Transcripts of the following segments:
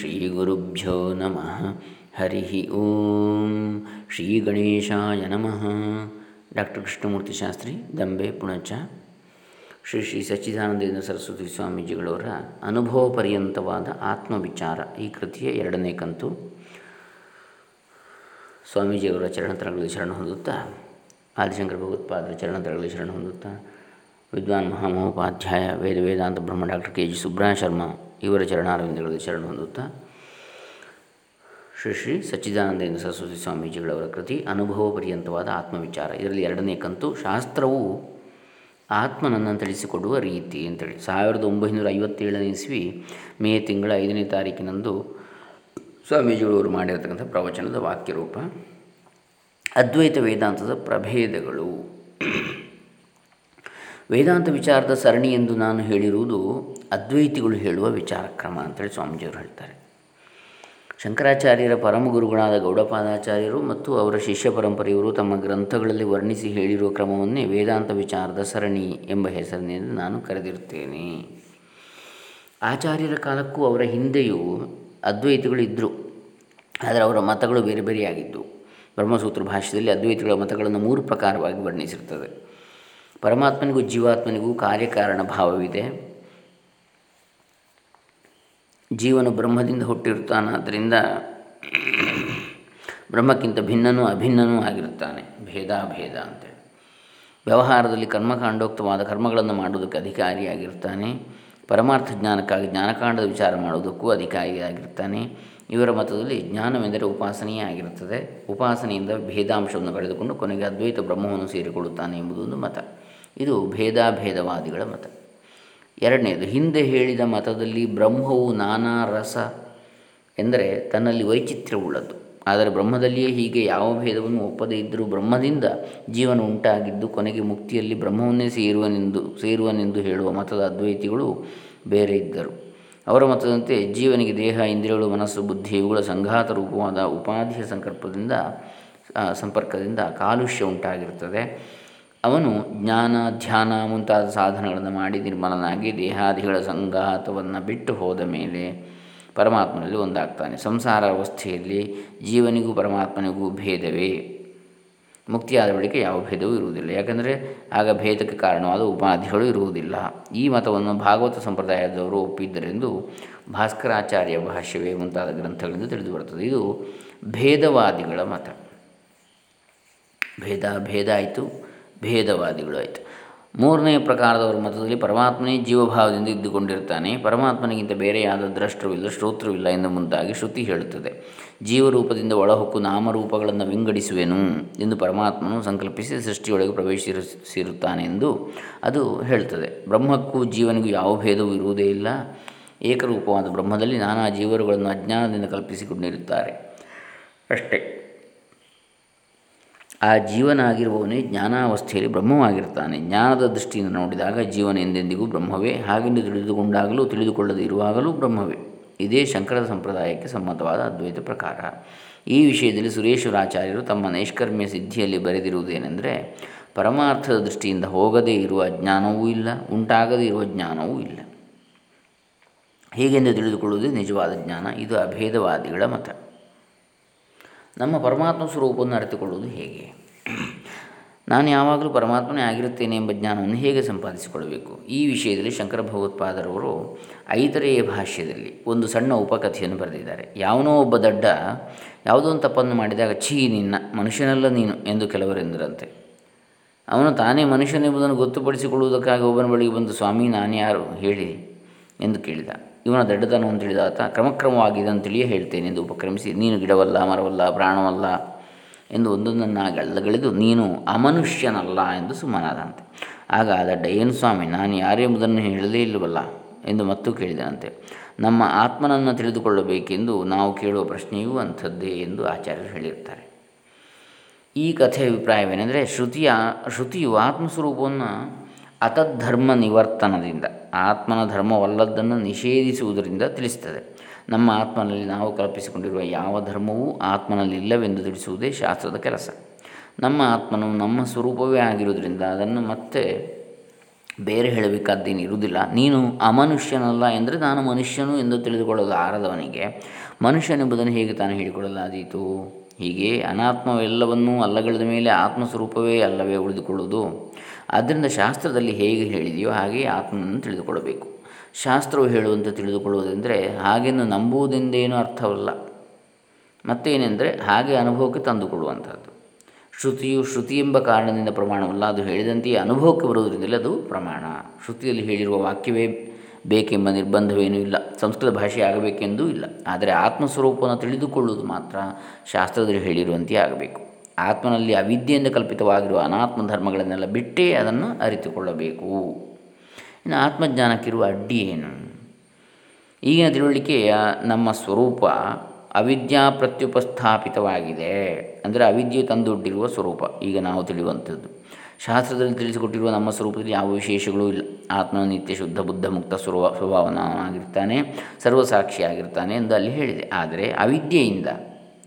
ಶ್ರೀಗುರುಭ್ಯೋ ನಮಃ ಹರಿ ಓಂ ಶ್ರೀ ಗಣೇಶಾಯ ನಮಃ ಡಾಕ್ಟರ್ ಕೃಷ್ಣಮೂರ್ತಿ ಶಾಸ್ತ್ರಿ ದಂಬೆ ಪುಣಚ ಶ್ರೀ ಶ್ರೀ ಸಚ್ಚಿದಾನಂದೇಂದ್ರ ಸರಸ್ವತಿ ಸ್ವಾಮೀಜಿಗಳವರ ಅನುಭವ ಪರ್ಯಂತವಾದ ಆತ್ಮವಿಚಾರ ಈ ಕೃತಿಯ ಎರಡನೇ ಕಂತು. ಸ್ವಾಮೀಜಿಯವರ ಚರಣತರಗಳಲ್ಲಿ ಶರಣ ಹೊಂದುತ್ತಾ, ಆದಿಶಂಕರ ಭಗವತ್ಪಾದರ ಚರಣತರಗಳಲ್ಲಿ ಶರಣ ಹೊಂದುತ್ತಾ, ವಿದ್ವಾನ್ ಮಹಾಮಹೋಪಾಧ್ಯಾಯ ವೇದ ವೇದಾಂತ ಬ್ರಹ್ಮ ಡಾಕ್ಟರ್ ಕೆ ಜಿ ಸುಬ್ರಹ ಶರ್ಮಾ ಇವರ ಚರಣಾರವಿಂದಗಳಲ್ಲಿ ಶರಣ ಹೊಂದುತ್ತಾ, ಶ್ರೀ ಶ್ರೀ ಸಚ್ಚಿದಾನಂದೇಂದ್ರ ಸರಸ್ವತಿ ಸ್ವಾಮೀಜಿಗಳವರ ಕೃತಿ ಅನುಭವ ಪರ್ಯಂತವಾದ ಆತ್ಮವಿಚಾರ. ಇದರಲ್ಲಿ ಎರಡನೇ ಕಂತು, ಶಾಸ್ತ್ರವು ಆತ್ಮನನ್ನು ತಿಳಿಸಿಕೊಡುವ ರೀತಿ ಅಂತೇಳಿ. ಸಾವಿರದ ಒಂಬೈನೂರ ಐವತ್ತೇಳನೇ ಇಸ್ವಿ ಮೇ ತಿಂಗಳ ಐದನೇ ತಾರೀಕಿನಂದು ಸ್ವಾಮೀಜಿಗಳವರು ಮಾಡಿರತಕ್ಕಂಥ ಪ್ರವಚನದ ವಾಕ್ಯರೂಪ, ಅದ್ವೈತ ವೇದಾಂತದ ಪ್ರಭೇದಗಳು. ವೇದಾಂತ ವಿಚಾರದ ಸರಣಿ ಎಂದು ನಾನು ಹೇಳಿರುವುದು ಅದ್ವೈತಿಗಳು ಹೇಳುವ ವಿಚಾರ ಕ್ರಮ ಅಂತೇಳಿ ಸ್ವಾಮೀಜಿಯವರು ಹೇಳ್ತಾರೆ. ಶಂಕರಾಚಾರ್ಯರ ಪರಮ ಗುರುಗಳಾದ ಗೌಡಪಾದಾಚಾರ್ಯರು ಮತ್ತು ಅವರ ಶಿಷ್ಯ ಪರಂಪರೆಯವರು ತಮ್ಮ ಗ್ರಂಥಗಳಲ್ಲಿ ವರ್ಣಿಸಿ ಹೇಳಿರುವ ಕ್ರಮವನ್ನೇ ವೇದಾಂತ ವಿಚಾರದ ಸರಣಿ ಎಂಬ ಹೆಸರಿನಿಂದ ನಾನು ಕರೆದಿರುತ್ತೇನೆ. ಆಚಾರ್ಯರ ಕಾಲಕ್ಕೂ ಅವರ ಹಿಂದೆಯೂ ಅದ್ವೈತಿಗಳು ಇದ್ದರು ಆದರೆ ಅವರ ಮತಗಳು ಬೇರೆ ಬೇರೆಯಾಗಿದ್ದವು ಬ್ರಹ್ಮಸೂತ್ರ ಭಾಷೆಯಲ್ಲಿ ಅದ್ವೈತಿಗಳ ಮತಗಳನ್ನು ಮೂರು ಪ್ರಕಾರವಾಗಿ ವರ್ಣಿಸಿರ್ತದೆ. ಪರಮಾತ್ಮನಿಗೂ ಜೀವಾತ್ಮನಿಗೂ ಕಾರ್ಯಕಾರಣ ಭಾವವಿದೆ. ಜೀವನು ಬ್ರಹ್ಮದಿಂದ ಹುಟ್ಟಿರುತ್ತಾನಾದ್ದರಿಂದ ಬ್ರಹ್ಮಕ್ಕಿಂತ ಭಿನ್ನನೂ ಅಭಿನ್ನನೂ ಆಗಿರುತ್ತಾನೆ. ಭೇದ ಭೇದ ಅಂತೇಳಿ. ವ್ಯವಹಾರದಲ್ಲಿ ಕರ್ಮಕಾಂಡೋಕ್ತವಾದ ಕರ್ಮಗಳನ್ನು ಮಾಡುವುದಕ್ಕೆ ಅಧಿಕಾರಿಯಾಗಿರ್ತಾನೆ ಪರಮಾರ್ಥ ಜ್ಞಾನಕ್ಕಾಗಿ ಜ್ಞಾನಕಾಂಡದ ವಿಚಾರ ಮಾಡುವುದಕ್ಕೂ ಅಧಿಕಾರಿಯಾಗಿರ್ತಾನೆ ಇವರ ಮತದಲ್ಲಿ ಜ್ಞಾನವೆಂದರೆ ಉಪಾಸನೆಯೇ ಆಗಿರುತ್ತದೆ. ಉಪಾಸನೆಯಿಂದ ಭೇದಾಂಶವನ್ನು ಪಡೆದುಕೊಂಡು ಕೊನೆಗೆ ಅದ್ವೈತ ಬ್ರಹ್ಮವನ್ನು ಸೇರಿಕೊಳ್ಳುತ್ತಾನೆ ಎಂಬುದೊಂದು ಮತ. ಇದು ಭೇದಾಭೇದವಾದಿಗಳ ಮತ. ಎರಡನೇದು, ಹಿಂದೆ ಹೇಳಿದ ಮತದಲ್ಲಿ ಬ್ರಹ್ಮವು ನಾನಾ ರಸ ಎಂದರೆ ತನ್ನಲ್ಲಿ ವೈಚಿತ್ರ್ಯವುಳ್ಳದ್ದು. ಆದರೆ ಬ್ರಹ್ಮದಲ್ಲಿಯೇ ಹೀಗೆ ಯಾವ ಭೇದವನ್ನು ಒಪ್ಪದೇ ಇದ್ದರೂ ಬ್ರಹ್ಮದಿಂದ ಜೀವನ ಉಂಟಾಗಿದ್ದು ಕೊನೆಗೆ ಮುಕ್ತಿಯಲ್ಲಿ ಬ್ರಹ್ಮವನ್ನೇ ಸೇರುವನೆಂದು ಸೇರುವನೆಂದು ಹೇಳುವ ಮತದ ಅದ್ವೈತಿಗಳು ಬೇರೆ ಇದ್ದರು. ಅವರ ಮತದಂತೆ ಜೀವನಿಗೆ ದೇಹ, ಇಂದ್ರಿಯಗಳು, ಮನಸ್ಸು, ಬುದ್ಧಿ ಇವುಗಳ ಸಂಘಾತ ರೂಪವಾದ ಉಪಾಧಿಯ ಸಂಕಲ್ಪದಿಂದ ಸಂಪರ್ಕದಿಂದ ಕಾಲುಷ್ಯ ಉಂಟಾಗಿರುತ್ತದೆ. ಅವನು ಜ್ಞಾನ, ಧ್ಯಾನ ಮುಂತಾದ ಸಾಧನಗಳನ್ನು ಮಾಡಿ ನಿರ್ಮಲನಾಗಿ ದೇಹಾದಿಗಳ ಸಂಘಾತವನ್ನು ಬಿಟ್ಟು ಹೋದ ಮೇಲೆ ಪರಮಾತ್ಮನಲ್ಲಿ ಒಂದಾಗ್ತಾನೆ. ಸಂಸಾರ ಅವಸ್ಥೆಯಲ್ಲಿ ಜೀವನಿಗೂ ಪರಮಾತ್ಮನಿಗೂ ಭೇದವೇ? ಮುಕ್ತಿಯಾದ ಬಳಿಕ ಯಾವ ಭೇದವೂ ಇರುವುದಿಲ್ಲ. ಯಾಕಂದರೆ ಆಗ ಭೇದಕ್ಕೆ ಕಾರಣವಾದ ಉಪಾಧಿಗಳು ಇರುವುದಿಲ್ಲ. ಈ ಮತವನ್ನು ಭಾಗವತ ಸಂಪ್ರದಾಯದವರು ಒಪ್ಪಿದ್ದರೆಂದು ಭಾಸ್ಕರಾಚಾರ್ಯ ಭಾಷ್ಯವೇ ಮುಂತಾದ ಗ್ರಂಥಗಳಿಂದ ತಿಳಿದು ಬರುತ್ತದೆ ಇದು ಭೇದವಾದಿಗಳ ಮತ. ಭೇದ ಭೇದ ಆಯಿತು. ಭೇದವಾದಿಗಳು ಆಯಿತು. ಮೂರನೇ ಪ್ರಕಾರದವರ ಮತದಲ್ಲಿ ಪರಮಾತ್ಮನೇ ಜೀವಭಾವದಿಂದ ಇದ್ದುಕೊಂಡಿರ್ತಾನೆ. ಪರಮಾತ್ಮನಿಗಿಂತ ಬೇರೆಯಾದ ದ್ರಷ್ಟವಿಲ್ಲ, ಶ್ರೋತೃವಿಲ್ಲ ಎಂದು ಮುಂದಾಗಿ ಶ್ರುತಿ ಹೇಳುತ್ತದೆ. ಜೀವರೂಪದಿಂದ ಒಳಹೊಕ್ಕು ನಾಮರೂಪಗಳನ್ನು ವಿಂಗಡಿಸುವೆನು ಎಂದು ಪರಮಾತ್ಮನು ಸಂಕಲ್ಪಿಸಿ ಸೃಷ್ಟಿಯೊಳಗೆ ಪ್ರವೇಶಿಸಿರುತ್ತಾನೆ ಎಂದು ಅದು ಹೇಳ್ತದೆ. ಬ್ರಹ್ಮಕ್ಕೂ ಜೀವನಿಗೂ ಯಾವ ಭೇದವೂ ಇರುವುದೇ ಇಲ್ಲ. ಏಕರೂಪವಾದ ಬ್ರಹ್ಮದಲ್ಲಿ ನಾನಾ ಜೀವರುಗಳನ್ನು ಅಜ್ಞಾನದಿಂದ ಕಲ್ಪಿಸಿಕೊಂಡಿರುತ್ತಾರೆ. ಅಷ್ಟೇ. ಆ ಜೀವನ ಆಗಿರುವವನೇ ಜ್ಞಾನಾವಸ್ಥೆಯಲ್ಲಿ ಬ್ರಹ್ಮವಾಗಿರ್ತಾನೆ ಜ್ಞಾನದ ದೃಷ್ಟಿಯಿಂದ ನೋಡಿದಾಗ ಜೀವನ ಎಂದೆಂದಿಗೂ ಬ್ರಹ್ಮವೇ. ಹಾಗೆಂದು ತಿಳಿದುಕೊಂಡಾಗಲೂ ತಿಳಿದುಕೊಳ್ಳದೆ ಇರುವಾಗಲೂ ಬ್ರಹ್ಮವೇ. ಇದೇ ಶಂಕರದ ಸಂಪ್ರದಾಯಕ್ಕೆ ಸಮ್ಮತವಾದ ಅದ್ವೈತ ಪ್ರಕಾರ. ಈ ವಿಷಯದಲ್ಲಿ ಸುರೇಶ್ವರಾಚಾರ್ಯರು ತಮ್ಮ ನೈಷ್ಕರ್ಮ್ಯ ಸಿದ್ಧಿಯಲ್ಲಿ ಬರೆದಿರುವುದೇನೆಂದರೆ, ಪರಮಾರ್ಥದ ದೃಷ್ಟಿಯಿಂದ ಹೋಗದೇ ಇರುವ ಜ್ಞಾನವೂ ಇಲ್ಲ, ಉಂಟಾಗದೇ ಇರುವ ಜ್ಞಾನವೂ ಇಲ್ಲ. ಹೀಗೆಂದು ತಿಳಿದುಕೊಳ್ಳುವುದೇ ನಿಜವಾದ ಜ್ಞಾನ. ಇದು ಅಭೇದವಾದಿಗಳ ಮತ. ನಮ್ಮ ಪರಮಾತ್ಮ ಸ್ವರೂಪವನ್ನು ಅರಿತುಕೊಳ್ಳುವುದು ಹೇಗೆ? ನಾನು ಯಾವಾಗಲೂ ಪರಮಾತ್ಮನೇ ಆಗಿರುತ್ತೇನೆ ಎಂಬ ಜ್ಞಾನವನ್ನು ಹೇಗೆ ಸಂಪಾದಿಸಿಕೊಳ್ಳಬೇಕು? ಈ ವಿಷಯದಲ್ಲಿ ಶಂಕರ ಭಗವತ್ಪಾದರವರು ಐತರೆಯ ಭಾಷ್ಯದಲ್ಲಿ ಒಂದು ಸಣ್ಣ ಉಪಕಥೆಯನ್ನು ಬರೆದಿದ್ದಾರೆ. ಯಾವನೋ ಒಬ್ಬ ದಡ್ಡ ಯಾವುದೋ ಒಂದು ತಪ್ಪನ್ನು ಮಾಡಿದಾಗ, ಛೀ, ನಿನ್ನ, ಮನುಷ್ಯನಲ್ಲ ನೀನು ಎಂದು ಕೆಲವರೆಂದರಂತೆ. ಅವನು ತಾನೇ ಮನುಷ್ಯನೆಂಬುದನ್ನು ಗೊತ್ತುಪಡಿಸಿಕೊಳ್ಳುವುದಕ್ಕಾಗಿ ಒಬ್ಬನ ಬಳಿಗೆ ಬಂದು ಸ್ವಾಮಿ ನಾನು ಯಾರು ಹೇಳಿ ಎಂದು ಕೇಳಿದ. ಇವನ ದಡ್ಡತನವನ್ನು ಹೇಳಿದ ಆತ ಕ್ರಮಕ್ರಮವಾಗಿ ಇದನ್ನು ತಿಳಿಯೇ ಹೇಳ್ತೇನೆ ಎಂದು ಉಪಕ್ರಮಿಸಿ, ನೀನು ಗಿಡವಲ್ಲ, ಮರವಲ್ಲ, ಪ್ರಾಣವಲ್ಲ ಎಂದು ಒಂದೊಂದನ್ನಾಗಳೆದು ನೀನು ಅಮನುಷ್ಯನಲ್ಲ ಎಂದು ಸುಮ್ಮನಾದಂತೆ. ಆಗ ದಡ್ಡ ಏನು ಸ್ವಾಮಿ, ನಾನು ಯಾರೆಂಬುದನ್ನು ಹೇಳದೇ ಇಲ್ಲವಲ್ಲ ಎಂದು ಮತ್ತೂ ಕೇಳಿದನಂತೆ. ನಮ್ಮ ಆತ್ಮನನ್ನು ತಿಳಿದುಕೊಳ್ಳಬೇಕೆಂದು ನಾವು ಕೇಳುವ ಪ್ರಶ್ನೆಯೂ ಅಂಥದ್ದೇ ಎಂದು ಆಚಾರ್ಯರು ಹೇಳಿರ್ತಾರೆ ಈ ಕಥೆಯ ಅಭಿಪ್ರಾಯವೇನೆಂದರೆ, ಶ್ರುತಿಯ, ಶ್ರುತಿಯು ಆತ್ಮಸ್ವರೂಪವನ್ನು ಅತದ್ಧರ್ಮ ನಿವರ್ತನದಿಂದ ಆತ್ಮನ ಧರ್ಮವಲ್ಲದ್ದನ್ನು ನಿಷೇಧಿಸುವುದರಿಂದ ತಿಳಿಸ್ತದೆ. ನಮ್ಮ ಆತ್ಮನಲ್ಲಿ ನಾವು ಕಲ್ಪಿಸಿಕೊಂಡಿರುವ ಯಾವ ಧರ್ಮವೂ ಆತ್ಮನಲ್ಲಿ ಇಲ್ಲವೆಂದು ತಿಳಿಸುವುದೇ ಶಾಸ್ತ್ರದ ಕೆಲಸ. ನಮ್ಮ ಆತ್ಮನು ನಮ್ಮ ಸ್ವರೂಪವೇ ಆಗಿರುವುದರಿಂದ ಅದನ್ನು ಮತ್ತೆ ಬೇರೆ ಹೇಳಬೇಕಾದ್ದೇನು ಇರುವುದಿಲ್ಲ. ನೀನು ಅಮನುಷ್ಯನಲ್ಲ ಎಂದರೆ ನಾನು ಮನುಷ್ಯನು ಎಂದು ತಿಳಿದುಕೊಳ್ಳಲು ಆರದವನಿಗೆ. ಮನುಷ್ಯನೆಂಬುದನ್ನು ಹೇಗೆ ತಾನು ಹೇಳಿಕೊಳ್ಳಲಾದೀತು? ಹೀಗೆ ಅನಾತ್ಮವೆಲ್ಲವನ್ನೂ ಅಲ್ಲಗಳಿದ ಮೇಲೆ ಆತ್ಮಸ್ವರೂಪವೇ ಅಲ್ಲವೇ ಉಳಿದುಕೊಳ್ಳುವುದು? ಆದ್ದರಿಂದ ಶಾಸ್ತ್ರದಲ್ಲಿ ಹೇಗೆ ಹೇಳಿದೆಯೋ ಹಾಗೆಯೇ ಆತ್ಮನನ್ನು ತಿಳಿದುಕೊಳ್ಳಬೇಕು. ಶಾಸ್ತ್ರವು ಹೇಳುವಂತೆ ತಿಳಿದುಕೊಳ್ಳುವುದೆಂದರೆ ಹಾಗೆಂದು ನಂಬುವುದೆಂದೇನೂ ಅರ್ಥವಲ್ಲ. ಮತ್ತೇನೆಂದರೆ ಹಾಗೆ ಅನುಭವಕ್ಕೆ ತಂದುಕೊಡುವಂಥದ್ದು ಶ್ರುತಿಯು ಶ್ರುತಿ ಎಂಬ ಕಾರಣದಿಂದ ಪ್ರಮಾಣವಲ್ಲ, ಅದು ಹೇಳಿದಂತೆಯೇ ಅನುಭವಕ್ಕೆ ಬರುವುದರಿಂದಲೇ ಅದು ಪ್ರಮಾಣ. ಶ್ರುತಿಯಲ್ಲಿ ಹೇಳಿರುವ ವಾಕ್ಯವೇ ಬೇಕೆಂಬ ನಿರ್ಬಂಧವೇನೂ ಇಲ್ಲ. ಸಂಸ್ಕೃತ ಭಾಷೆ ಆಗಬೇಕೆಂದೂ ಇಲ್ಲ. ಆದರೆ ಆತ್ಮಸ್ವರೂಪವನ್ನು ತಿಳಿದುಕೊಳ್ಳುವುದು ಮಾತ್ರ ಶಾಸ್ತ್ರದಲ್ಲಿ ಹೇಳಿರುವಂತೆಯೇ ಆಗಬೇಕು. ಆತ್ಮನಲ್ಲಿ ಅವಿದ್ಯೆಯಿಂದ ಕಲ್ಪಿತವಾಗಿರುವ ಅನಾತ್ಮ ಧರ್ಮಗಳನ್ನೆಲ್ಲ ಬಿಟ್ಟೇ ಅದನ್ನು ಅರಿತುಕೊಳ್ಳಬೇಕು. ಇನ್ನು ಆತ್ಮಜ್ಞಾನಕ್ಕಿರುವ ಅಡ್ಡಿ ಏನು? ಈಗಿನ ತಿಳುವಳಿಕೆಯ ನಮ್ಮ ಸ್ವರೂಪ ಅವಿದ್ಯಾ ಪ್ರತ್ಯುಪಸ್ಥಾಪಿತವಾಗಿದೆ. ಅಂದರೆ ಅವಿದ್ಯೆ ತಂದೊಡ್ಡಿರುವ ಸ್ವರೂಪ, ಈಗ ನಾವು ತಿಳಿಯುವಂಥದ್ದು. ಶಾಸ್ತ್ರದಲ್ಲಿ ತಿಳಿಸಿಕೊಟ್ಟಿರುವ ನಮ್ಮ ಸ್ವರೂಪದಲ್ಲಿ ಯಾವ ವಿಶೇಷಗಳೂ ಇಲ್ಲ. ಆತ್ಮ ನಿತ್ಯ ಶುದ್ಧ, ಬುದ್ಧ ಮುಕ್ತ ಸ್ವರೂಪ ಸ್ವಭಾವನಾಗಿರ್ತಾನೆ ಸರ್ವಸಾಕ್ಷಿಯಾಗಿರ್ತಾನೆ ಎಂದು ಅಲ್ಲಿ ಹೇಳಿದೆ. ಆದರೆ ಅವಿದ್ಯೆಯಿಂದ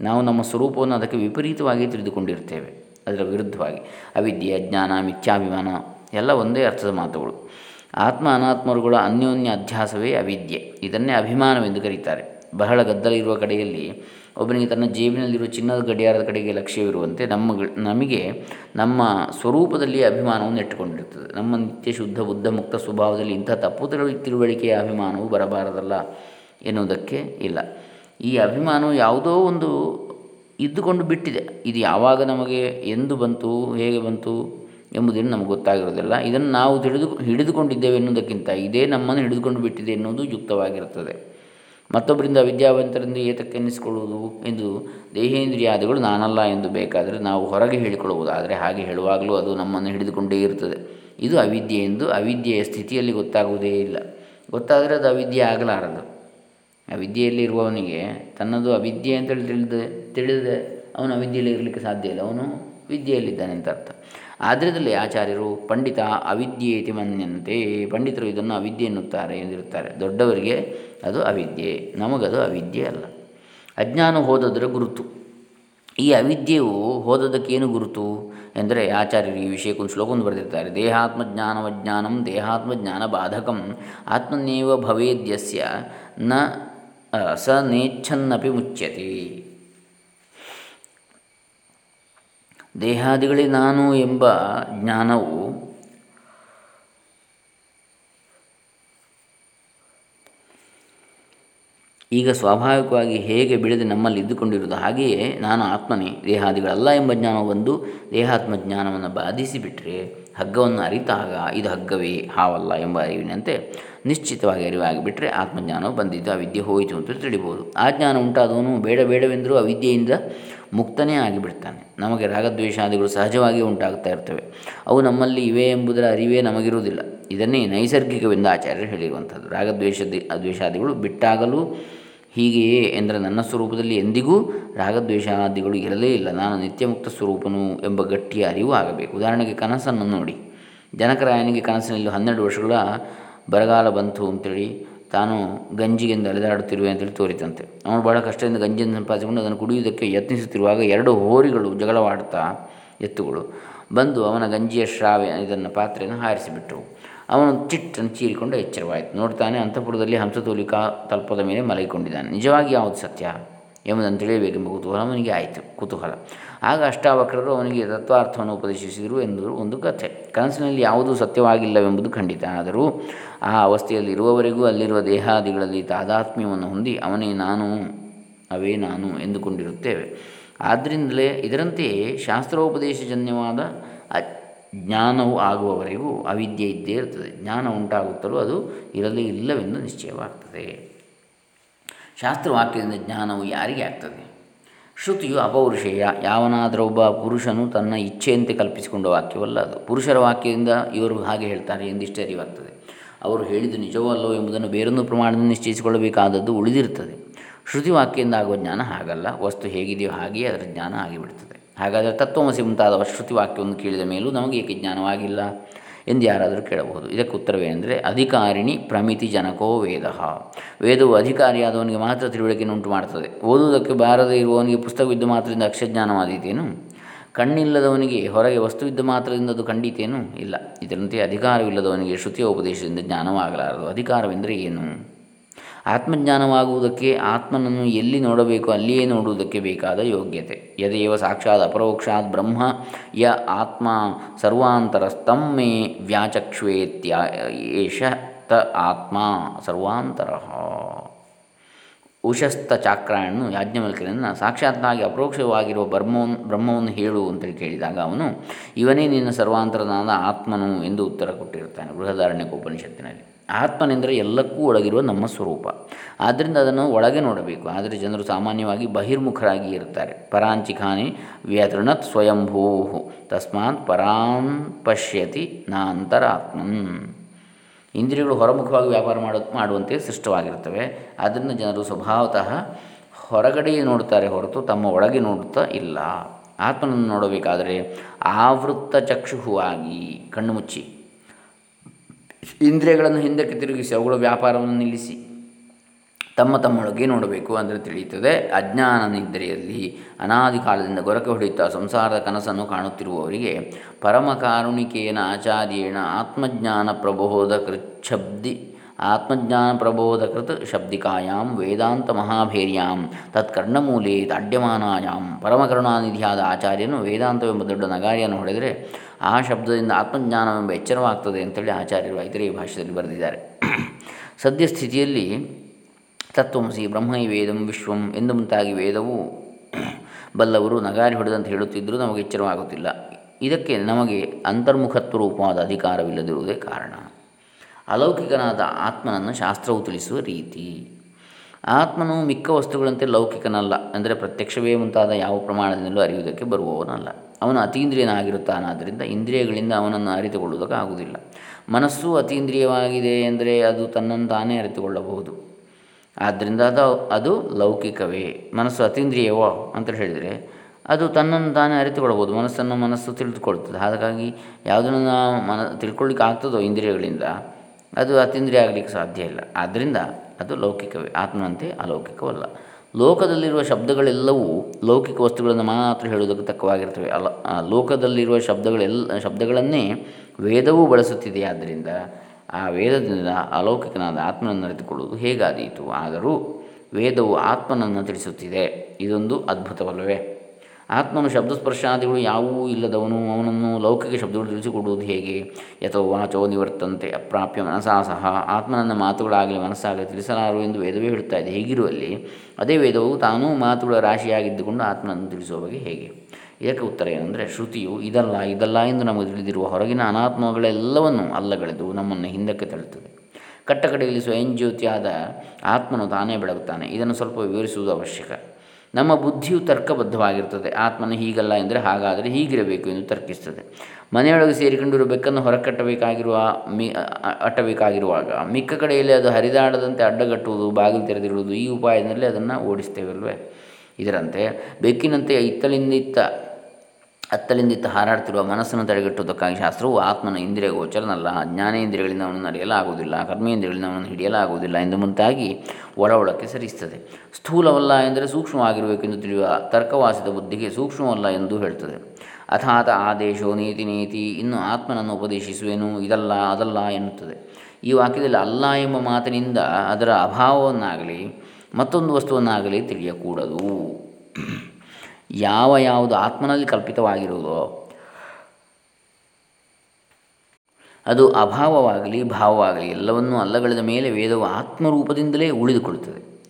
ನಾವು ನಮ್ಮ ಸ್ವರೂಪವನ್ನು ಅದಕ್ಕೆ ವಿಪರೀತವಾಗಿ ತಿಳಿದುಕೊಂಡಿರ್ತೇವೆ, ಅದರ ವಿರುದ್ಧವಾಗಿ. ಅವಿದ್ಯೆ ಅಜ್ಞಾನ ಮಿಥ್ಯಾಭಿಮಾನ ಎಲ್ಲ ಒಂದೇ ಅರ್ಥದ ಮಾತುಗಳು. ಆತ್ಮ ಅನಾತ್ಮರುಗಳ ಅನ್ಯೋನ್ಯ ಅಧ್ಯಾಸವೇ ಅವಿದ್ಯೆ. ಇದನ್ನೇ ಅಭಿಮಾನವೆಂದು ಕರೀತಾರೆ. ಬಹಳ ಗದ್ದಲ ಇರುವ ಕಡೆಯಲ್ಲಿ ಒಬ್ಬನಿಗೆ ತನ್ನ ಜೇಬಿನಲ್ಲಿರುವ ಚಿನ್ನದ ಗಡಿಯಾರದ ಕಡೆಗೆ ಲಕ್ಷ್ಯವಿರುವಂತೆ ನಮ್ಮ ನಮಗೆ ನಮ್ಮ ಸ್ವರೂಪದಲ್ಲಿ ಅಭಿಮಾನವನ್ನು ಇಟ್ಟುಕೊಂಡಿರ್ತದೆ ನಮ್ಮ ನಿತ್ಯ ಶುದ್ಧ, ಬುದ್ಧ, ಮುಕ್ತ ಸ್ವಭಾವದಲ್ಲಿ ಇಂಥ ತಪ್ಪು ತಿಳುವಳಿಕೆಯ ಅಭಿಮಾನವು ಬರಬಾರದಲ್ಲ ಎನ್ನುವುದಕ್ಕೆ ಇಲ್ಲ. ಈ ಅಭಿಮಾನವು ಯಾವುದೋ ಒಂದು ಇದ್ದುಕೊಂಡು ಬಿಟ್ಟಿದೆ. ಇದು ಯಾವಾಗ ನಮಗೆ ಎಂದು ಬಂತು, ಹೇಗೆ ಬಂತು ಎಂಬುದೇನು ನಮಗೆ ಗೊತ್ತಾಗಿರೋದಿಲ್ಲ. ಇದನ್ನು ನಾವು ತಿಳಿದು ಹಿಡಿದುಕೊಂಡಿದ್ದೇವೆ ಎನ್ನುವುದಕ್ಕಿಂತ ಇದೇ ನಮ್ಮನ್ನು ಹಿಡಿದುಕೊಂಡು ಬಿಟ್ಟಿದೆ ಎನ್ನುವುದು ಯುಕ್ತವಾಗಿರುತ್ತದೆ. ಮತ್ತೊಬ್ಬರಿಂದ ವಿದ್ಯಾವಂತರಿಂದ ಏತಕ್ಕೆ ಎನ್ನಿಸಿಕೊಳ್ಳುವುದು ಎಂದು ದೇಹೇಂದ್ರಿಯಾದಿಗಳು ನಾನಲ್ಲ ಎಂದು ಬೇಕಾದರೆ ನಾವು ಹೊರಗೆ ಹೇಳಿಕೊಳ್ಳುವುದು ಆದರೆ ಹಾಗೆ ಹೇಳುವಾಗಲೂ ಅದು ನಮ್ಮನ್ನು ಹಿಡಿದುಕೊಂಡೇ ಇರುತ್ತದೆ. ಇದು ಅವಿದ್ಯೆ ಎಂದು ಅವಿದ್ಯೆಯ ಸ್ಥಿತಿಯಲ್ಲಿ ಗೊತ್ತಾಗುವುದೇ ಇಲ್ಲ. ಗೊತ್ತಾದರೆ ಅದು ಅವಿದ್ಯೆ ಆಗಲಾರದು. ಅವಿದ್ಯೆಯಲ್ಲಿ ಇರುವವನಿಗೆ ತನ್ನದು ಅವಿದ್ಯೆ ಅಂತೇಳಿ ತಿಳಿದ ತಿಳಿದರೆ ಅವನು ಅವಿದ್ಯೆಯಲ್ಲಿ ಇರಲಿಕ್ಕೆ ಸಾಧ್ಯ ಇಲ್ಲ. ಅವನು ವಿದ್ಯೆಯಲ್ಲಿದ್ದಾನೆ ಅಂತ ಅರ್ಥ. ಆದ್ರದಲ್ಲಿ ಆಚಾರ್ಯರು ಪಂಡಿತ ಅವಿದ್ಯೇತಿ ಮನ್ಯಂತೆ, ಪಂಡಿತರು ಇದನ್ನು ಅವಿದ್ಯೆ ಎನ್ನುತ್ತಾರೆ ಎಂದಿರುತ್ತಾರೆ. ದೊಡ್ಡವರಿಗೆ ಅದು ಅವಿದ್ಯೆ, ನಮಗದು ಅವಿದ್ಯೆ ಅಲ್ಲ. ಅಜ್ಞಾನ ಹೋದದರ ಗುರುತು. ಈ ಅವಿದ್ಯೆಯು ಹೋದದಕ್ಕೇನು ಗುರುತು ಎಂದರೆ ಆಚಾರ್ಯರು ಈ ವಿಷಯಕ್ಕೊಂದು ಶ್ಲೋಕವನ್ನು ಬರೆದಿರ್ತಾರೆ. ದೇಹಾತ್ಮಜ್ಞಾನವಜ್ಞಾನಂ ದೇಹಾತ್ಮಜ್ಞಾನ ಬಾಧಕಂ ಆತ್ಮನೇವ ಭವೇದ್ಯಸ್ಯ ನ ಸ ನೇಚ್ಛನ್ನಪಿ ಮುಚ್ಯತೆ. ದೇಹಾದಿಗಳೇ ನಾನು ಎಂಬ ಜ್ಞಾನವು ಈಗ ಸ್ವಾಭಾವಿಕವಾಗಿ ಹೇಗೆ ಬೆಳೆದು ನಮ್ಮಲ್ಲಿ ಇದ್ದುಕೊಂಡಿರುವುದು ಹಾಗೆಯೇ ನಾನು ಆತ್ಮನೇ ದೇಹಾದಿಗಳಲ್ಲ ಎಂಬ ಜ್ಞಾನವು ಬಂದು ದೇಹಾತ್ಮ ಜ್ಞಾನವನ್ನು ಬಾಧಿಸಿಬಿಟ್ರೆ ಹಗ್ಗವನ್ನು ಅರಿತಾಗ ಇದು ಹಗ್ಗವೇ? ಹಾವಲ್ಲ ಎಂಬ ಅರಿವಿನಂತೆ ನಿಶ್ಚಿತವಾಗಿ ಅರಿವಾಗಿಬಿಟ್ರೆ ಆತ್ಮಜ್ಞಾನವು ಬಂದಿದ್ದು ಆ ವಿದ್ಯೆ ಹೋಯಿತು ಅಂತ ತಿಳಿಬೋದು. ಆ ಜ್ಞಾನ ಉಂಟಾದವನು ಬೇಡ ಬೇಡವೆಂದರೂ ಅವಿದ್ಯೆಯಿಂದ ಮುಕ್ತನೇ ಆಗಿಬಿಡ್ತಾನೆ. ನಮಗೆ ರಾಗದ್ವೇಷಾದಿಗಳು ಸಹಜವಾಗಿ ಉಂಟಾಗ್ತಾ ಇರ್ತವೆ. ಅವು ನಮ್ಮಲ್ಲಿ ಇವೆ ಎಂಬುದರ ಅರಿವೇ ನಮಗಿರುವುದಿಲ್ಲ. ಇದನ್ನೇ ನೈಸರ್ಗಿಕವೆಂದು ಆಚಾರ್ಯರು ಹೇಳಿರುವಂಥದ್ದು. ರಾಗದ್ವೇಷ ದ್ವೇಷಾದಿಗಳು ಬಿಟ್ಟಾಗಲೂ ಹೀಗೆಯೇ ಎಂದರೆ ನನ್ನ ಸ್ವರೂಪದಲ್ಲಿ ಎಂದಿಗೂ ರಾಗದ್ವೇಷಾದಿಗಳು ಇರಲೇ ಇಲ್ಲ. ನಾನು ನಿತ್ಯಮುಕ್ತ ಸ್ವರೂಪನು ಎಂಬ ಗಟ್ಟಿಯ ಅರಿವು ಆಗಬೇಕು. ಉದಾಹರಣೆಗೆ ಕನಸನ್ನು ನೋಡಿ. ಜನಕರಾಯನಿಗೆ ಕನಸಿನಲ್ಲಿ ಹನ್ನೆರಡು ವರ್ಷಗಳ ಬರಗಾಲ ಬಂತು ಅಂತೇಳಿ ತಾನು ಗಂಜಿಗೆಂದು ಅಲೆದಾಡುತ್ತಿರುವೆ ಅಂತೇಳಿ ತೋರಿತಂತೆ ಅವನು ಬಹಳ ಕಷ್ಟದಿಂದ ಗಂಜಿಯನ್ನು ಸಂಪಾದಿಸಿಕೊಂಡು ಅದನ್ನು ಕುಡಿಯುವುದಕ್ಕೆ ಯತ್ನಿಸುತ್ತಿರುವಾಗ ಎರಡು ಹೋರಿಗಳು ಜಗಳವಾಡ್ತಾ ಎತ್ತುಗಳು ಬಂದು ಅವನ ಗಂಜಿಯ ಶ್ರಾವೆ ಇದನ್ನು ಪಾತ್ರೆಯನ್ನು ಹಾರಿಸಿಬಿಟ್ಟವು. ಅವನು ಚಿಟ್ಟನ್ನು ಚೀರಿಕೊಂಡು ಎಚ್ಚರವಾಯಿತು. ನೋಡ್ತಾನೆ ಅಂತಃಪುರದಲ್ಲಿ ಹಂಸತೋಲಿಕಾ ತಲ್ಪದ ಮೇಲೆ ಮಲಗಿಕೊಂಡಿದ್ದಾನೆ. ನಿಜವಾಗಿ ಯಾವುದು ಸತ್ಯ? ಎಂಬುದನ್ನು ತಿಳಿಯಬೇಕೆಂಬ ಕುತೂಹಲ ಅವನಿಗೆ ಆಯಿತು. ಕುತೂಹಲ. ಆಗ ಅಷ್ಟಾವಕ್ರರು ಅವನಿಗೆ ತತ್ವಾರ್ಥವನ್ನು ಉಪದೇಶಿಸಿದರು ಎಂದು ಒಂದು ಕಥೆ. ಕನಸಿನಲ್ಲಿ ಯಾವುದೂ ಸತ್ಯವಾಗಿಲ್ಲವೆಂಬುದು ಖಂಡಿತ. ಆದರೂ ಆ ಅವಸ್ಥೆಯಲ್ಲಿರುವವರೆಗೂ ಅಲ್ಲಿರುವ ದೇಹಾದಿಗಳಲ್ಲಿ ತಾದಾತ್ಮ್ಯವನ್ನು ಹೊಂದಿ ಅವನೇ ನಾನು, ಅವೇ ನಾನು ಎಂದುಕೊಂಡಿರುತ್ತೇವೆ. ಆದ್ದರಿಂದಲೇ ಇದರಂತೆಯೇ ಶಾಸ್ತ್ರೋಪದೇಶಜನ್ಯವಾದ ಜ್ಞಾನವು ಆಗುವವರೆಗೂ ಅವಿದ್ಯೆ ಇದ್ದೇ ಇರ್ತದೆ. ಜ್ಞಾನ ಉಂಟಾಗುತ್ತಲೂ ಅದು ಇರಲೇ ಇಲ್ಲವೆಂದು ನಿಶ್ಚಯವಾಗ್ತದೆ. ಶಾಸ್ತ್ರವಾಕ್ಯದಿಂದ ಜ್ಞಾನವು ಯಾರಿಗೆ ಆಗ್ತದೆ? ಶ್ರುತಿಯು ಅಪೌರುಷೇಯ ಯಾವನಾದರೊಬ್ಬ ಪುರುಷನು ತನ್ನ ಇಚ್ಛೆಯಂತೆ ಕಲ್ಪಿಸಿಕೊಂಡ ವಾಕ್ಯವಲ್ಲ ಅದು. ಪುರುಷರ ವಾಕ್ಯದಿಂದ ಇವರು ಹಾಗೆ ಹೇಳ್ತಾರೆ ಎಂದಿಷ್ಟೇ ಅರಿವಾಗ್ತದೆ. ಅವರು ಹೇಳಿದ್ದು ನಿಜವೋ ಅಲ್ಲವೋ ಎಂಬುದನ್ನು ಬೇರೊಂದು ಪ್ರಮಾಣದಿಂದ ನಿಶ್ಚಯಿಸಿಕೊಳ್ಳಬೇಕಾದದ್ದು ಉಳಿದಿರುತ್ತದೆ. ಶ್ರುತಿ ವಾಕ್ಯದಿಂದ ಆಗುವ ಜ್ಞಾನ ಹಾಗಲ್ಲ. ವಸ್ತು ಹೇಗಿದೆಯೋ ಹಾಗೆಯೇ ಅದರ ಜ್ಞಾನ ಆಗಿಬಿಡ್ತದೆ ಹಾಗಾದರೆ ತತ್ವಮಸಿ ಮುಂತಾದ ಶ್ರುತಿ ವಾಕ್ಯವನ್ನು ಕೇಳಿದ ಮೇಲೂ ನಮಗೆ ಏಕೆ ಜ್ಞಾನವಾಗಿಲ್ಲ ಎಂದು ಯಾರಾದರೂ ಕೇಳಬಹುದು. ಇದಕ್ಕೆ ಉತ್ತರವೇನೆಂದರೆ ಅಧಿಕಾರಿಣಿ ಪ್ರಮಿತಿ ಜನಕೋ ವೇದ. ವೇದವು ಅಧಿಕಾರಿಯಾದವನಿಗೆ ಮಾತ್ರ ತಿಳುವಳಿಕೆಯನ್ನು ಉಂಟು ಮಾಡ್ತದೆ. ಓದುವುದಕ್ಕೆ ಬಾರದೇ ಇರುವವನಿಗೆ ಪುಸ್ತಕವಿದ್ದು ಮಾತ್ರದಿಂದ ಅಕ್ಷಜ್ಞಾನವಾದೀತೇನು? ಕಣ್ಣಿಲ್ಲದವನಿಗೆ ಹೊರಗೆ ವಸ್ತುವಿದ್ದ ಮಾತ್ರದಿಂದ ಅದು ಖಂಡಿತೇನು? ಇಲ್ಲ. ಇದರಂತೆ ಅಧಿಕಾರವಿಲ್ಲದವನಿಗೆ ಶ್ರುತಿಯ ಉಪದೇಶದಿಂದ ಜ್ಞಾನವಾಗಲಾರದು. ಅಧಿಕಾರವೆಂದರೆ ಏನು? ಆತ್ಮಜ್ಞಾನವಾಗುವುದಕ್ಕೆ ಆತ್ಮನನ್ನು ಎಲ್ಲಿ ನೋಡಬೇಕು ಅಲ್ಲಿಯೇ ನೋಡುವುದಕ್ಕೆ ಬೇಕಾದ ಯೋಗ್ಯತೆ. ಯದೇವ ಸಾಕ್ಷಾತ್ ಅಪರೋಕ್ಷಾತ್ ಬ್ರಹ್ಮ ಯ ಆತ್ಮ ಸರ್ವಾಂತರಸ್ತಮ್ಮೆ ವ್ಯಾಚಕ್ಷ್ವೇತ್ಯ ಏಷ ತ ಆತ್ಮ ಸರ್ವಾಂತರ. ಉಶಸ್ತ ಚಾಕ್ರಾಯಣನು ಯಾಜ್ಞವಲ್ಕರನ್ನು ಸಾಕ್ಷಾತ್ತಾಗಿ ಅಪರೋಕ್ಷವಾಗಿರುವ ಬ್ರಹ್ಮವನ್ನು ಬ್ರಹ್ಮವನ್ನು ಹೇಳು ಅಂತೇಳಿ ಕೇಳಿದಾಗ ಅವನು, ಇವನೇ ನಿನ್ನ ಸರ್ವಾಂತರನಾದ ಆತ್ಮನು ಎಂದು ಉತ್ತರ ಕೊಟ್ಟಿರುತ್ತಾನೆ ಬೃಹದಾರಣ್ಯಕ ಉಪನಿಷತ್ತಿನಲ್ಲಿ ಆತ್ಮನೆಂದರೆ ಎಲ್ಲಕ್ಕೂ ಒಳಗಿರುವ ನಮ್ಮ ಸ್ವರೂಪ. ಆದ್ದರಿಂದ ಅದನ್ನು ಒಳಗೆ ನೋಡಬೇಕು. ಆದರೆ ಜನರು ಸಾಮಾನ್ಯವಾಗಿ ಬಹಿರ್ಮುಖರಾಗಿ ಇರುತ್ತಾರೆ ಪರಾಂಚಿಖಾನಿ ವ್ಯತೃಣತ್ ಸ್ವಯಂಭೂ ತಸ್ಮಾತ್ ಪರಾಂ ಪಶ್ಯತಿ ನಾ ಅಂತರಾತ್ಮನ್ ಇಂದ್ರಿಯಗಳು ಹೊರಮುಖವಾಗಿ ವ್ಯಾಪಾರ ಮಾಡ, ಮಾಡುವಂತೆ ಸೃಷ್ಟವಾಗಿರ್ತವೆ. ಆದ್ದರಿಂದ ಜನರು ಸ್ವಭಾವತಃ ಹೊರಗಡೆಯೇ ನೋಡುತ್ತಾರೆ ಹೊರತು ತಮ್ಮ ಒಳಗೆ ನೋಡುತ್ತಾ ಇಲ್ಲ. ಆತ್ಮನನ್ನು ನೋಡಬೇಕಾದರೆ ಆವೃತ್ತ ಚಕ್ಷುಹುವಾಗಿ ಕಣ್ಣು ಮುಚ್ಚಿ. ಇಂದ್ರಿಯಗಳನ್ನು ಹಿಂದಕ್ಕೆ ತಿರುಗಿಸಿ, ಅವುಗಳ ವ್ಯಾಪಾರವನ್ನು ನಿಲ್ಲಿಸಿ, ತಮ್ಮ ತಮ್ಮೊಳಗೆ ನೋಡಬೇಕು ಅಂದರೆ ತಿಳಿಯುತ್ತದೆ, ಅಜ್ಞಾನ ನಿದ್ರೆಯಲ್ಲಿ ಅನಾದಿ ಕಾಲದಿಂದ ಗೊರಕೆ ಹೊಡೆಯುತ್ತಾ ಸಂಸಾರದ ಕನಸನ್ನು ಕಾಣುತ್ತಿರುವವರಿಗೆ ಪರಮ ಕಾರುಣಿಕೇನ ಆಚಾರ್ಯೇಣ ಆತ್ಮಜ್ಞಾನ ಪ್ರಬೋಧ ಕೃಚ್ಛಬ್ದಿ. ಆತ್ಮಜ್ಞಾನ ಪ್ರಬೋಧಕೃತ ಶಬ್ದಿಕಾಯಾಂ ವೇದಾಂತ ಮಹಾಭೇರ್ಯಾಂ ತತ್ಕರ್ಣಮೂಲೆ ತಾಡ್ಯಮಾನಾಯಾಂ ಪರಮಕರುಣಾನಿಧಿಯಾದ ಆಚಾರ್ಯನು ವೇದಾಂತವೆಂಬ ದೊಡ್ಡ ನಗಾರಿಯನ್ನು ಹೊಡೆದರೆ ಆ ಶಬ್ದದಿಂದ ಆತ್ಮಜ್ಞಾನವೆಂಬ ಎಚ್ಚರವಾಗ್ತದೆ ಅಂತೇಳಿ ಆಚಾರ್ಯರು ಐತರೇಯ ಭಾಷೆಯಲ್ಲಿ ಬರೆದಿದ್ದಾರೆ. ಸದ್ಯಸ್ಥಿತಿಯಲ್ಲಿ ತತ್ವಂಸಿ ಬ್ರಹ್ಮೈ ವೇದಂ ವಿಶ್ವಂ ಎಂದು ಮುಂತಾಗಿ ವೇದವು ಬಲ್ಲವರು ನಗಾರಿ ಹೊಡೆದಂತೆ ಹೇಳುತ್ತಿದ್ದರೂ ನಮಗೆ ಎಚ್ಚರವಾಗುತ್ತಿಲ್ಲ ಇದಕ್ಕೆ ನಮಗೆ ಅಂತರ್ಮುಖತ್ವ ರೂಪವಾದ ಅಧಿಕಾರವಿಲ್ಲದಿರುವುದೇ ಕಾರಣ. ಅಲೌಕಿಕನಾದ ಆತ್ಮನನ್ನು ಶಾಸ್ತ್ರವು ತಿಳಿಸುವ ರೀತಿ. ಆತ್ಮನು ಮಿಕ್ಕ ವಸ್ತುಗಳಂತೆ ಲೌಕಿಕನಲ್ಲ, ಅಂದರೆ ಪ್ರತ್ಯಕ್ಷವೇ ಮುಂತಾದ ಯಾವ ಪ್ರಮಾಣದಿಂದಲೂ ಅರಿಯುವುದಕ್ಕೆ ಬರುವವನಲ್ಲ. ಅವನು ಅತೀಂದ್ರಿಯನಾಗಿರುತ್ತಾನಾದ್ದರಿಂದ ಇಂದ್ರಿಯಗಳಿಂದ ಅವನನ್ನು ಅರಿತುಕೊಳ್ಳುವುದಕ್ಕೆ ಆಗುವುದಿಲ್ಲ. ಮನಸ್ಸು ಅತೀಂದ್ರಿಯವಾಗಿದೆ ಎಂದರೆ ಅದು ತನ್ನನ್ನು ತಾನೇ ಅರಿತುಕೊಳ್ಳಬಹುದು. ಆದ್ದರಿಂದ ಅದು ಅದು ಲೌಕಿಕವೇ. ಮನಸ್ಸು ಅತೀಂದ್ರಿಯವೋ ಅಂತ ಹೇಳಿದರೆ ಅದು ತನ್ನನ್ನು ತಾನೇ ಅರಿತುಕೊಳ್ಳಬಹುದು. ಮನಸ್ಸನ್ನು ಮನಸ್ಸು ತಿಳಿದುಕೊಳ್ತದೆ ಹಾಗಾಗಿ ಯಾವುದನ್ನು ಮನ ತಿಳ್ಕೊಳ್ಳಿಕ್ಕೆ ಆಗ್ತದೋ ಇಂದ್ರಿಯಗಳಿಂದ ಅದು ಅತೀಂದ್ರಿಯ ಆಗಲಿಕ್ಕೆ ಸಾಧ್ಯ ಇಲ್ಲ. ಆದ್ದರಿಂದ ಅದು ಲೌಕಿಕವೇ, ಆತ್ಮನಂತೆ ಅಲೌಕಿಕವಲ್ಲ. ಲೋಕದಲ್ಲಿರುವ ಶಬ್ದಗಳೆಲ್ಲವೂ ಲೌಕಿಕ ವಸ್ತುಗಳನ್ನು ಮಾತ್ರ ಹೇಳುವುದಕ್ಕೆ ತಕ್ಕವಾಗಿರ್ತವೆ ಅಲ ಲೋಕದಲ್ಲಿರುವ ಶಬ್ದಗಳೆಲ್ಲ, ಶಬ್ದಗಳನ್ನೇ ವೇದವೂ ಬಳಸುತ್ತಿದೆ. ಆದ್ದರಿಂದ ಆ ವೇದದಿಂದ ಅಲೌಕಿಕನಾದ ಆತ್ಮನನ್ನು ಅರಿತುಕೊಳ್ಳುವುದು ಹೇಗಾದೀತು. ಆದರೂ ವೇದವು ಆತ್ಮನನ್ನು ತಿಳಿಸುತ್ತಿದೆ. ಇದೊಂದು ಅದ್ಭುತವಲ್ಲವೇ? ಆತ್ಮನು ಶಬ್ದಸ್ಪರ್ಶಾದಿಗಳು ಯಾವುವೂ ಇಲ್ಲದವನು ಅವನನ್ನು ಲೌಕಿಕ ಶಬ್ದಗಳು ತಿಳಿಸಿಕೊಡುವುದು ಹೇಗೆ? ಯಥೋ ವಾಚೋ ನಿವರ್ತಂತೆ, ಅಪ್ರಾಪ್ಯ ಮನಸಾ ಸಹ. ಆತ್ಮನನ್ನ ಮಾತುಗಳಾಗಲಿ ಮನಸ್ಸಾಗಲಿ ತಿಳಿಸಲಾರು ಎಂದು ವೇದವೇ ಹೇಳುತ್ತಾ ಇದೆ. ಹೀಗಿರುವಲ್ಲಿ ಅದೇ ವೇದವು ತಾನೂ ಮಾತುಗಳ ರಾಶಿಯಾಗಿದ್ದುಕೊಂಡು ಆತ್ಮನನ್ನು ತಿಳಿಸುವ ಬಗ್ಗೆ ಹೇಗೆ? ಇದಕ್ಕೆ ಉತ್ತರ ಏನಂದರೆ, ಶ್ರುತಿಯು ಇದಲ್ಲ ಇದಲ್ಲ ಎಂದು ನಮಗೆ ತಿಳಿದಿರುವ ಹೊರಗಿನ ಅನಾತ್ಮಗಳೆಲ್ಲವನ್ನು ಅಲ್ಲಗಳೆದು ನಮ್ಮನ್ನು ಹಿಂದಕ್ಕೆ ತಳ್ಳುತ್ತದೆ. ಕಟ್ಟಕಡೆಯಲ್ಲಿ ಸ್ವಯಂ ಜ್ಯೋತಿಯಾದ ಆತ್ಮನು ತಾನೇ ಬೆಳಗುತ್ತಾನೆ. ಇದನ್ನು ಸ್ವಲ್ಪ ವಿವರಿಸುವುದು ಅವಶ್ಯಕ. ನಮ್ಮ ಬುದ್ಧಿಯು ತರ್ಕಬದ್ಧವಾಗಿರ್ತದೆ. ಆತ್ಮನ ಹೀಗಲ್ಲ ಎಂದರೆ ಹಾಗಾದರೆ ಹೀಗಿರಬೇಕು ಎಂದು ತರ್ಕಿಸ್ತದೆ. ಮನೆಯೊಳಗೆ ಸೇರಿಕೊಂಡಿರುವ ಬೆಕ್ಕನ್ನು ಹೊರಕಟ್ಟಬೇಕಾಗಿರುವ ಮಿ ಅಟ್ಟಬೇಕಾಗಿರುವಾಗ ಮಿಕ್ಕ ಕಡೆಯಲ್ಲಿ ಅದು ಹರಿದಾಡದಂತೆ ಅಡ್ಡಗಟ್ಟುವುದು, ಬಾಗಿಲು ತೆರೆದಿರುವುದು ಈ ಉಪಾಯದಲ್ಲಿ ಅದನ್ನು ಓಡಿಸ್ತೇವಲ್ವೇ? ಇದರಂತೆ ಬೆಕ್ಕಿನಂತೆ ಇತ್ತಲಿಂದಿತ್ತ ಅತ್ತಲಿಂದಿತ್ತ ಹಾರಾಡ್ತಿರುವ ಮನಸ್ಸನ್ನು ತಡೆಗಟ್ಟುವುದಕ್ಕಾಗಿ ಶಾಸ್ತ್ರವು ಆತ್ಮನ ಇಂದ್ರಿಯ ಗೋಚರನಲ್ಲ ಜ್ಞಾನೇಂದ್ರಿಯಗಳಿಂದ ಅವನನ್ನು ಅರಿಯಲಾಗುವುದಿಲ್ಲ ಕರ್ಮೇಂದ್ರಿಯಗಳಿಂದ ಅವನನ್ನು ಹಿಡಿಯಲಾಗುವುದಿಲ್ಲ ಎಂದು ಮುಂತಾಗಿ ಒಳ ಒಳಕ್ಕೆ ಸರಿಸ್ತದೆ ಸ್ಥೂಲವಲ್ಲ ಎಂದರೆ ಸೂಕ್ಷ್ಮವಾಗಿರಬೇಕೆಂದು ತಿಳಿಯುವ ತರ್ಕವಾಸಿದ ಬುದ್ಧಿಗೆ ಸೂಕ್ಷ್ಮವಲ್ಲ ಎಂದು ಹೇಳ್ತದೆ. ಅಥಾತ ಆದೇಶೋ ನೀತಿ ನೀತಿ, ಇನ್ನು ಆತ್ಮನನ್ನು ಉಪದೇಶಿಸುವೇನು, ಇದಲ್ಲ ಅದಲ್ಲ ಎನ್ನುತ್ತದೆ. ಈ ವಾಕ್ಯದಲ್ಲಿ ಅಲ್ಲ ಎಂಬ ಮಾತಿನಿಂದ ಅದರ ಅಭಾವವನ್ನಾಗಲಿ ಮತ್ತೊಂದು ವಸ್ತುವನ್ನಾಗಲಿ ತಿಳಿಯಕೂಡದು. ಯಾವ ಯಾವುದು ಆತ್ಮನಲ್ಲಿ ಕಲ್ಪಿತವಾಗಿರುವುದೋ ಅದು ಅಭಾವವಾಗಲಿ, ಭಾವವಾಗಲಿ ಎಲ್ಲವನ್ನೂ ಅಲ್ಲಗಳೆದ ಮೇಲೆ ವೇದವು ಆತ್ಮರೂಪದಿಂದಲೇ ಉಳಿದುಕೊಳ್ಳುತ್ತದೆ.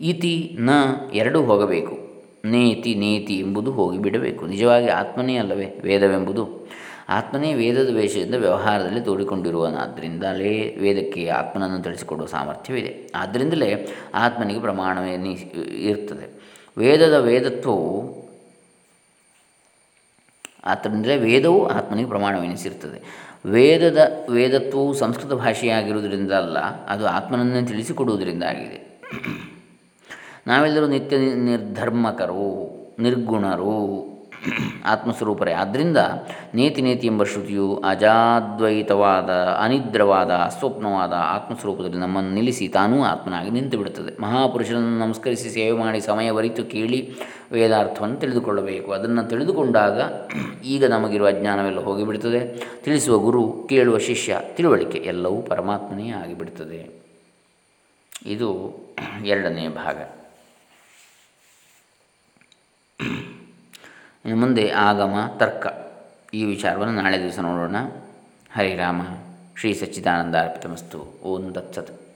ಇತಿ ನ ಎರಡು ಹೋಗಬೇಕು. ನೇತಿ ನೇತಿ ಎಂಬುದು ಹೋಗಿಬಿಡಬೇಕು ನಿಜವಾಗಿ ಆತ್ಮನೇ ಅಲ್ಲವೇ ವೇದವೆಂಬುದು? ಆತ್ಮನೇ ವೇದದ ವೇಷದಿಂದ ವ್ಯವಹಾರದಲ್ಲಿ ತೋಡಿಕೊಂಡಿರುವನಾದ್ದರಿಂದಲೇ ವೇದಕ್ಕೆ ಆತ್ಮನನ್ನು ತಿಳಿಸಿಕೊಡುವ ಸಾಮರ್ಥ್ಯವಿದೆ. ಆದ್ದರಿಂದಲೇ ಆತ್ಮನಿಗೆ ಪ್ರಮಾಣವೇ ಇರ್ತದೆ. ವೇದದ ವೇದತ್ವವು ಆದ್ದರಿಂದಲೇ ವೇದವು ಆತ್ಮನಿಗೆ ಪ್ರಮಾಣವೆನಿಸಿರ್ತದೆ. ವೇದದ ವೇದತ್ವವು ಸಂಸ್ಕೃತ ಭಾಷೆಯಾಗಿರುವುದರಿಂದ ಅಲ್ಲ, ಅದು ಆತ್ಮನನ್ನೇ ತಿಳಿಸಿಕೊಡುವುದರಿಂದ ಆಗಿದೆ. ನಾವೆಲ್ಲರೂ ನಿತ್ಯ ನಿರ್ಧರ್ಮಕರು, ನಿರ್ಗುಣರು ಆತ್ಮಸ್ವರೂಪರೇ. ಆದ್ದರಿಂದ ನೇತಿ ನೇತಿ ಎಂಬ ಶ್ರುತಿಯು ಅಜಾದ್ವೈತವಾದ, ಅನಿದ್ರವಾದ ಸ್ವಪ್ನವಾದ ಆತ್ಮಸ್ವರೂಪದಲ್ಲಿ ನಮ್ಮನ್ನು ನಿಲ್ಲಿಸಿ ತಾನೂ ಆತ್ಮನಾಗಿ ನಿಂತು ಬಿಡುತ್ತದೆ ಮಹಾಪುರುಷರನ್ನು ನಮಸ್ಕರಿಸಿ ಸೇವೆ ಮಾಡಿ ಸಮಯ ಬರಿತು ಕೇಳಿ ವೇದಾರ್ಥವನ್ನು ತಿಳಿದುಕೊಳ್ಳಬೇಕು. ಅದನ್ನು ತಿಳಿದುಕೊಂಡಾಗ ಈಗ ನಮಗಿರುವ ಅಜ್ಞಾನವೆಲ್ಲ ಹೋಗಿಬಿಡುತ್ತದೆ ತಿಳಿಸುವ ಗುರು, ಕೇಳುವ ಶಿಷ್ಯ, ತಿಳುವಳಿಕೆ ಎಲ್ಲವೂ ಪರಮಾತ್ಮನೇ ಆಗಿಬಿಡುತ್ತದೆ ಇದು ಎರಡನೇ ಭಾಗ. ಮುಂದೆ ಆಗಮ ತರ್ಕ ಈ ವಿಚಾರವನ್ನು ನಾಳೆ ದಿವಸ ನೋಡೋಣ. ಹರಿರಾಮ ಶ್ರೀ ಸಚ್ಚಿದಾನಂದ ಅರ್ಪಿತಮಸ್ತು. ಓಂ ತತ್ಸತ್.